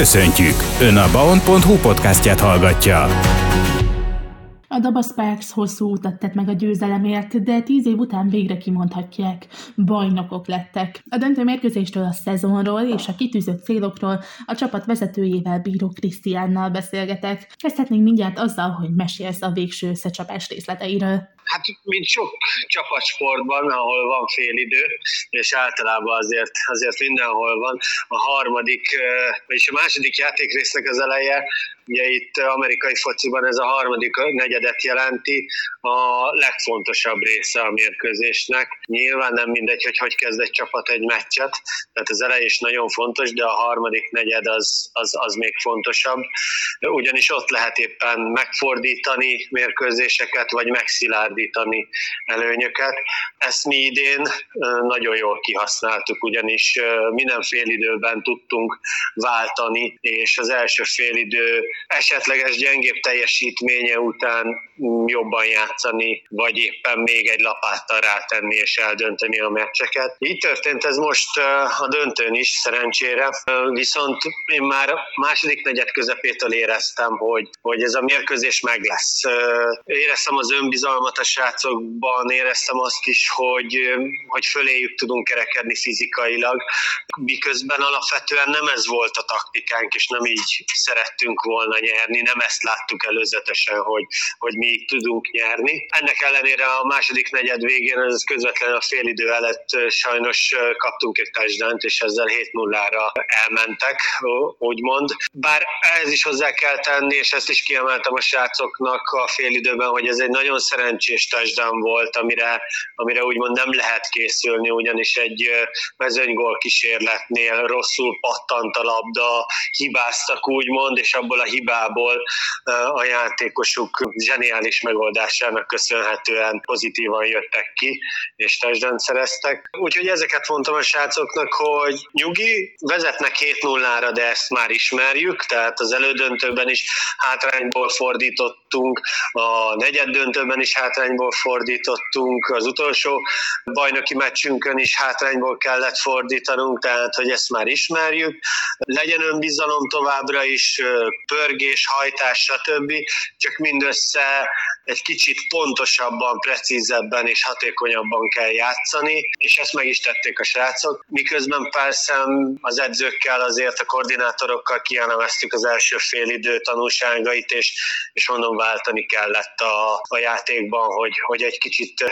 Köszöntjük! Ön a baon.hu podcastját hallgatja. A Daba Sparks hosszú utat tett meg a győzelemért, de tíz év után végre kimondhatják, bajnokok lettek. A döntő mérkőzéstől a szezonról és a kitűzött célokról a csapat vezetőjével Bíró Krisztiánnal beszélgetek. Kezdhetnénk mindjárt azzal, hogy mesélsz a végső összecsapás részleteiről. Hát, mint sok csapatsportban, ahol van félidő, és általában azért, azért mindenhol van, a harmadik, és a második játékrésznek az eleje, ugye itt amerikai fociban ez a harmadik negyedet jelenti, a legfontosabb része a mérkőzésnek. Nyilván nem mindegy, hogy hogy kezd egy csapat egy meccset, tehát az elej is nagyon fontos, de a harmadik negyed az, az, az még fontosabb, ugyanis ott lehet éppen megfordítani mérkőzéseket, vagy megszilárdítani fordítani előnyöket. Ezt mi idén nagyon jól kihasználtuk, ugyanis minden időben tudtunk váltani, és az első félidő esetleges gyengébb teljesítménye után jobban játszani, vagy éppen még egy lapáttal rátenni és eldönteni a meccseket. Így történt ez most a döntőn is, szerencsére, viszont én már második negyed közepétől éreztem, hogy, hogy ez a mérkőzés meg lesz. Éreztem az önbizalmat a srácokban éreztem azt is, hogy, hogy föléjük tudunk kerekedni fizikailag, miközben alapvetően nem ez volt a taktikánk, és nem így szerettünk volna nyerni, nem ezt láttuk előzetesen, hogy, hogy mi így tudunk nyerni. Ennek ellenére a második negyed végén, ez közvetlenül a félidő előtt sajnos kaptunk egy touchdown és ezzel 7-0-ra elmentek, úgymond. Bár ez is hozzá kell tenni, és ezt is kiemeltem a srácoknak a félidőben, hogy ez egy nagyon szerencsés touchdown volt, amire, amire úgymond nem lehet készülni, ugyanis egy mezőnygól kísérletnél rosszul pattant a labda, hibáztak úgymond, és abból a hibából a játékosuk zseniális megoldásának köszönhetően pozitívan jöttek ki, és touchdown szereztek. Úgyhogy ezeket mondtam a srácoknak, hogy nyugi, vezetnek 7-0-ra, de ezt már ismerjük, tehát az elődöntőben is hátrányból fordítottunk, a negyed döntőben is hátrányból fordítottunk, az utolsó bajnoki meccsünkön is hátrányból kellett fordítanunk, tehát hogy ezt már ismerjük. Legyen önbizalom továbbra is, pörgés, hajtás, stb. Csak mindössze egy kicsit pontosabban, precízebben és hatékonyabban kell játszani, és ezt meg is tették a srácok. Miközben persze az edzőkkel, azért a koordinátorokkal kielemeztük az első fél idő tanulságait, és, és mondom, váltani kellett a, a játékban, hogy, hogy egy kicsit,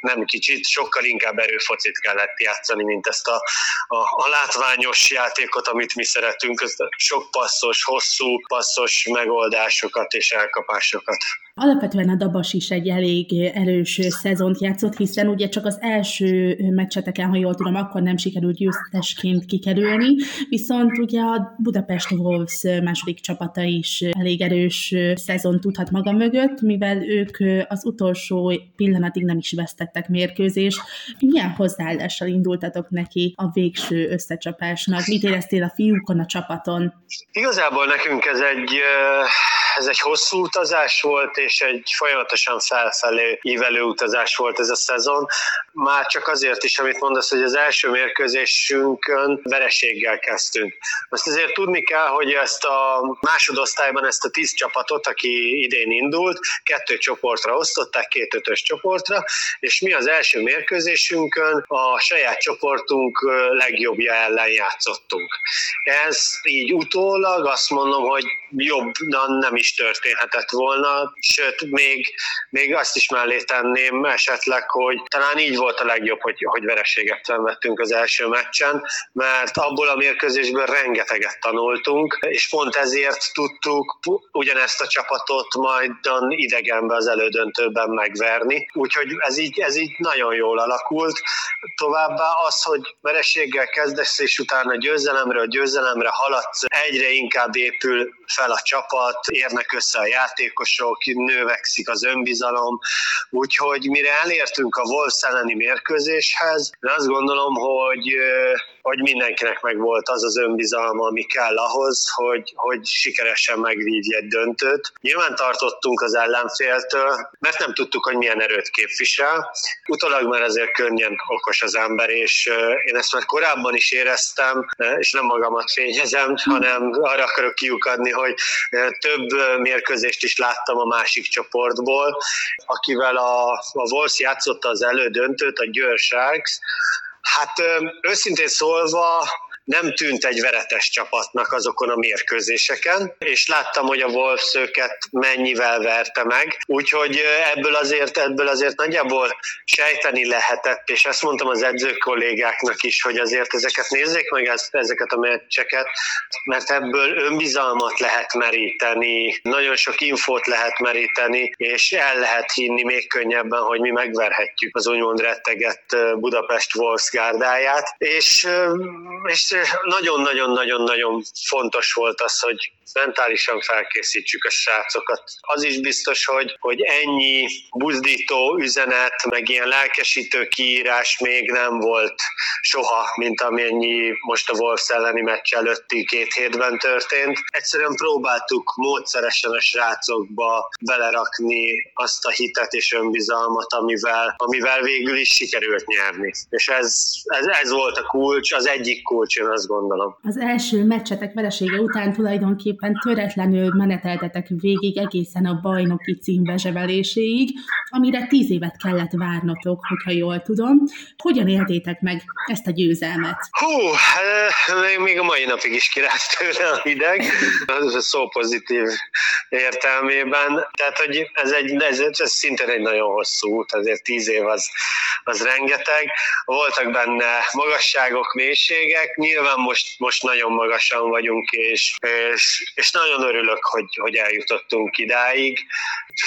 nem kicsit, sokkal inkább erőfocit kellett játszani, mint ezt a, a, a látványos játékot, amit mi szeretünk, sok passzos, hosszú passzos megoldásokat és elkapásokat. Alapvetően a Dabas is egy elég erős szezont játszott, hiszen ugye csak az első meccseteken, ha jól tudom, akkor nem sikerült győztesként kikerülni, viszont ugye a Budapest Wolves második csapata is elég erős szezon tudhat maga mögött, mivel ők az utolsó pillanatig nem is vesztettek mérkőzést. Milyen hozzáállással indultatok neki a végső összecsapásnak? Mit éreztél a fiúkon, a csapaton? Igazából nekünk ez egy ez egy hosszú utazás volt, és egy folyamatosan felfelé ívelő utazás volt ez a szezon. Már csak azért is, amit mondasz, hogy az első mérkőzésünkön vereséggel kezdtünk. Azt azért tudni kell, hogy ezt a másodosztályban ezt a tíz csapatot, aki idén indult, kettő csoportra osztották, két ötös csoportra, és mi az első mérkőzésünkön a saját csoportunk legjobbja ellen játszottunk. Ez így utólag azt mondom, hogy jobban nem is történhetett volna, sőt, még, még azt is mellé tenném esetleg, hogy talán így volt a legjobb, hogy, hogy vereséget szenvedtünk az első meccsen, mert abból a mérkőzésből rengeteget tanultunk, és pont ezért tudtuk ugyanezt a csapatot majd idegenbe az elődöntőben megverni. Úgyhogy ez így, ez így nagyon jól alakult. Továbbá az, hogy vereséggel kezdesz, és utána győzelemről győzelemre haladsz, egyre inkább épül fel a csapat, érnek össze a játékosok, növekszik az önbizalom, úgyhogy mire elértünk a Wolves elleni mérkőzéshez. De azt gondolom, hogy hogy mindenkinek meg volt az az önbizalma, ami kell ahhoz, hogy, hogy sikeresen megvívj egy döntőt. Nyilván tartottunk az ellenféltől, mert nem tudtuk, hogy milyen erőt képvisel. Utólag már azért könnyen okos az ember, és én ezt már korábban is éreztem, és nem magamat fényezem, hanem arra akarok kiukadni, hogy több mérkőzést is láttam a másik csoportból, akivel a, a Wolves játszotta az elődöntőt, a Győr Sharks, Hát őszintén szólva nem tűnt egy veretes csapatnak azokon a mérkőzéseken, és láttam, hogy a Wolves őket mennyivel verte meg, úgyhogy ebből azért, ebből azért nagyjából sejteni lehetett, és ezt mondtam az edző kollégáknak is, hogy azért ezeket nézzék meg ezeket a meccseket, mert ebből önbizalmat lehet meríteni, nagyon sok infót lehet meríteni, és el lehet hinni még könnyebben, hogy mi megverhetjük az úgymond rettegett Budapest Wolves gárdáját, és, és nagyon-nagyon-nagyon-nagyon fontos volt az, hogy mentálisan felkészítsük a srácokat. Az is biztos, hogy, hogy ennyi buzdító üzenet, meg ilyen lelkesítő kiírás még nem volt soha, mint amennyi most a Wolves elleni meccs előtti két hétben történt. Egyszerűen próbáltuk módszeresen a srácokba belerakni azt a hitet és önbizalmat, amivel, amivel végül is sikerült nyerni. És ez, ez, ez volt a kulcs, az egyik kulcs, én azt gondolom. Az első meccsetek veresége után tulajdonképpen töretlenül meneteltetek végig egészen a bajnoki cím amire tíz évet kellett várnotok, hogyha jól tudom. Hogyan éltétek meg ezt a győzelmet? Hú, hát, még a mai napig is kirázt tőle a hideg, a szó pozitív értelmében. Tehát, hogy ez, egy, ez, ez szintén egy nagyon hosszú út, azért tíz év az, az rengeteg. Voltak benne magasságok, mélységek, nyilván most, most nagyon magasan vagyunk, és, és, és nagyon örülök, hogy, hogy eljutottunk idáig.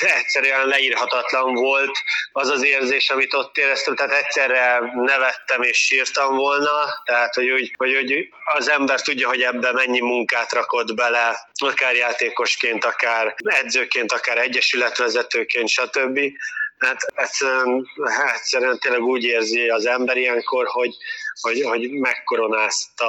Egyszerűen leírhatatlan volt az az érzés, amit ott éreztem, tehát egyszerre nevettem és sírtam volna, tehát hogy, úgy, hogy, hogy az ember tudja, hogy ebben mennyi munkát rakott bele, akár játékosként, akár edzőként, akár egyesületvezetőként, stb. Hát egyszerűen, egyszerűen tényleg úgy érzi az ember ilyenkor, hogy, hogy, hogy megkoronázta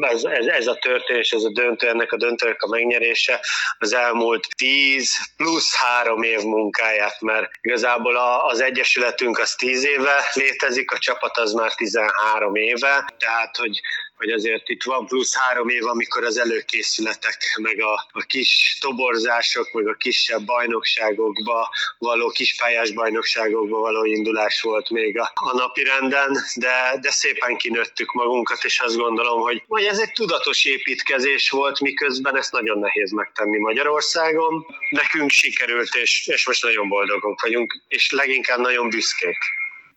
ez, ez, ez a történés, ez a döntő, ennek a döntőnek a megnyerése az elmúlt 10 plusz három év munkáját, mert igazából az Egyesületünk az 10 éve létezik, a csapat az már 13 éve, tehát hogy hogy azért itt van plusz három év, amikor az előkészületek, meg a, a kis toborzások, meg a kisebb bajnokságokba való, kispályás bajnokságokba való indulás volt még a, a napi renden, de, de szépen kinőttük magunkat, és azt gondolom, hogy, hogy ez egy tudatos építkezés volt, miközben ezt nagyon nehéz megtenni Magyarországon. Nekünk sikerült, és, és most nagyon boldogok vagyunk, és leginkább nagyon büszkék.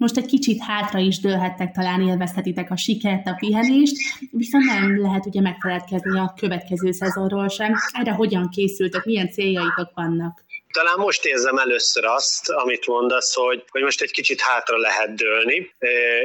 Most egy kicsit hátra is dőlhettek, talán élvezhetitek a sikert, a pihenést, viszont nem lehet ugye megfeledkezni a következő szezonról sem. Erre hogyan készültök, milyen céljaitok vannak? Talán most érzem először azt, amit mondasz, hogy, hogy most egy kicsit hátra lehet dőlni,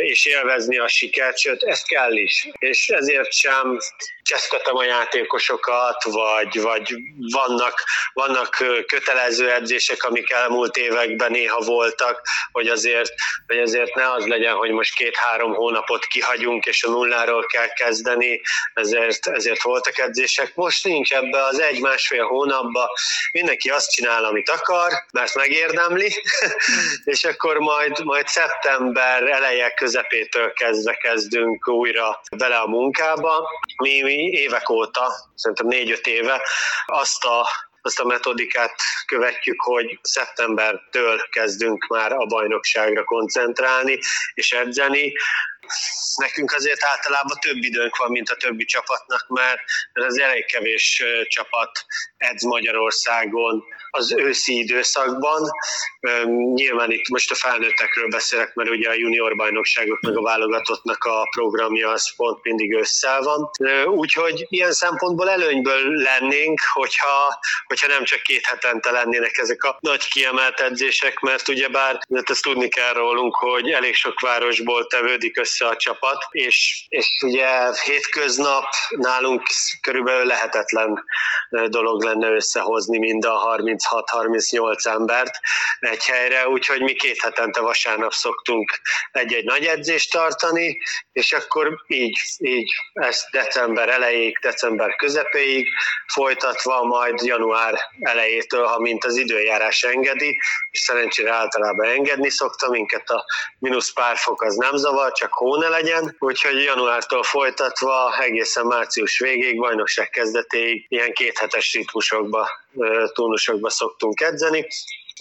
és élvezni a sikert, sőt, ez kell is. És ezért sem csesztetem a játékosokat, vagy, vagy vannak, vannak kötelező edzések, amik elmúlt években néha voltak, hogy azért, hogy azért ne az legyen, hogy most két-három hónapot kihagyunk, és a nulláról kell kezdeni, ezért, ezért voltak edzések. Most nincs ebbe az egy-másfél hónapba, mindenki azt csinál, amit akar, mert megérdemli, és akkor majd, majd szeptember eleje közepétől kezdve kezdünk újra bele a munkába. Mi, mi évek óta, szerintem négy-öt éve azt a azt a metodikát követjük, hogy szeptembertől kezdünk már a bajnokságra koncentrálni és edzeni. Nekünk azért általában több időnk van, mint a többi csapatnak, mert ez elég kevés csapat edz Magyarországon az őszi időszakban. Nyilván itt most a felnőttekről beszélek, mert ugye a junior bajnokságok meg a válogatottnak a programja az pont mindig ősszel van. Úgyhogy ilyen szempontból előnyből lennénk, hogyha, hogyha nem csak két hetente lennének ezek a nagy kiemelt edzések, mert ugyebár ezt tudni kell rólunk, hogy elég sok városból tevődik össze össze a csapat, és, és ugye hétköznap nálunk körülbelül lehetetlen dolog lenne összehozni mind a 36-38 embert helyre, úgyhogy mi két hetente vasárnap szoktunk egy-egy nagy edzést tartani, és akkor így, így ezt december elejéig, december közepéig folytatva, majd január elejétől, ha mint az időjárás engedi, és szerencsére általában engedni szokta minket a mínusz pár fok az nem zavar, csak hó ne legyen, úgyhogy januártól folytatva egészen március végéig, bajnokság kezdetéig ilyen kéthetes ritmusokba, tónusokba szoktunk edzeni,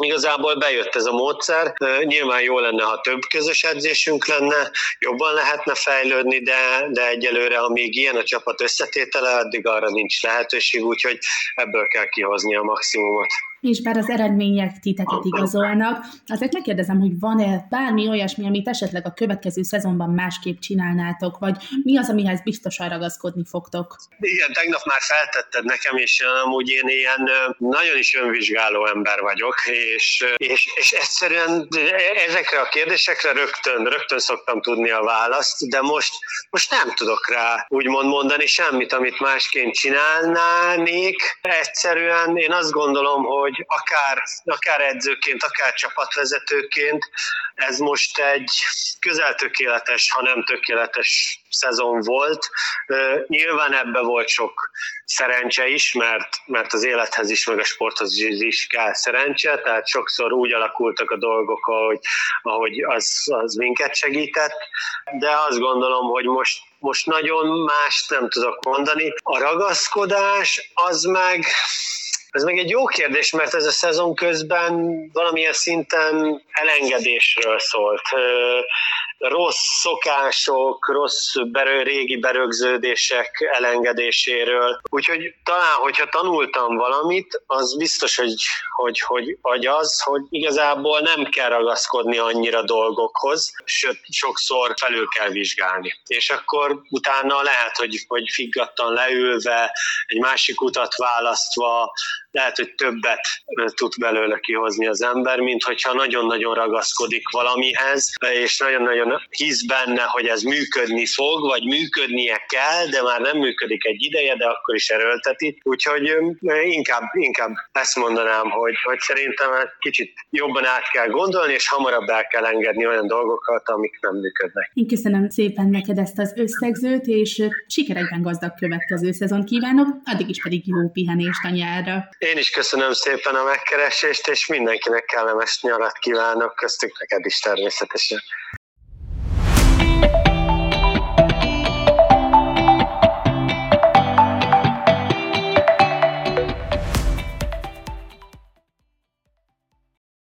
Igazából bejött ez a módszer. Nyilván jó lenne, ha több közös edzésünk lenne, jobban lehetne fejlődni, de, de egyelőre, amíg ilyen a csapat összetétele, addig arra nincs lehetőség, úgyhogy ebből kell kihozni a maximumot és bár az eredmények titeket igazolnak, azért megkérdezem, hogy van-e bármi olyasmi, amit esetleg a következő szezonban másképp csinálnátok, vagy mi az, amihez biztosan ragaszkodni fogtok? Igen, tegnap már feltetted nekem, és amúgy én ilyen nagyon is önvizsgáló ember vagyok, és, és, és egyszerűen ezekre a kérdésekre rögtön, rögtön szoktam tudni a választ, de most, most nem tudok rá úgymond mondani semmit, amit másként csinálnánék. Egyszerűen én azt gondolom, hogy hogy akár, akár edzőként, akár csapatvezetőként ez most egy közel tökéletes, ha nem tökéletes szezon volt. Nyilván ebbe volt sok szerencse is, mert, mert az élethez is, meg a sporthoz is kell szerencse, tehát sokszor úgy alakultak a dolgok, ahogy, ahogy az, az minket segített, de azt gondolom, hogy most, most nagyon más nem tudok mondani. A ragaszkodás az meg ez meg egy jó kérdés, mert ez a szezon közben valamilyen szinten elengedésről szólt. Rossz szokások, rossz berő, régi berögződések elengedéséről. Úgyhogy talán, hogyha tanultam valamit, az biztos, hogy, hogy, hogy, hogy az, hogy igazából nem kell ragaszkodni annyira dolgokhoz, sőt, sokszor felül kell vizsgálni. És akkor utána lehet, hogy, hogy figgattan leülve, egy másik utat választva, lehet, hogy többet tud belőle kihozni az ember, mint hogyha nagyon-nagyon ragaszkodik valamihez, és nagyon-nagyon hisz benne, hogy ez működni fog, vagy működnie kell, de már nem működik egy ideje, de akkor is erőlteti. Úgyhogy inkább, inkább ezt mondanám, hogy, hogy szerintem kicsit jobban át kell gondolni, és hamarabb el kell engedni olyan dolgokat, amik nem működnek. Én köszönöm szépen neked ezt az összegzőt, és sikerekben gazdag következő szezon kívánok, addig is pedig jó pihenést a nyárra. Én is köszönöm szépen a megkeresést, és mindenkinek kellemes nyarat kívánok, köztük neked is természetesen.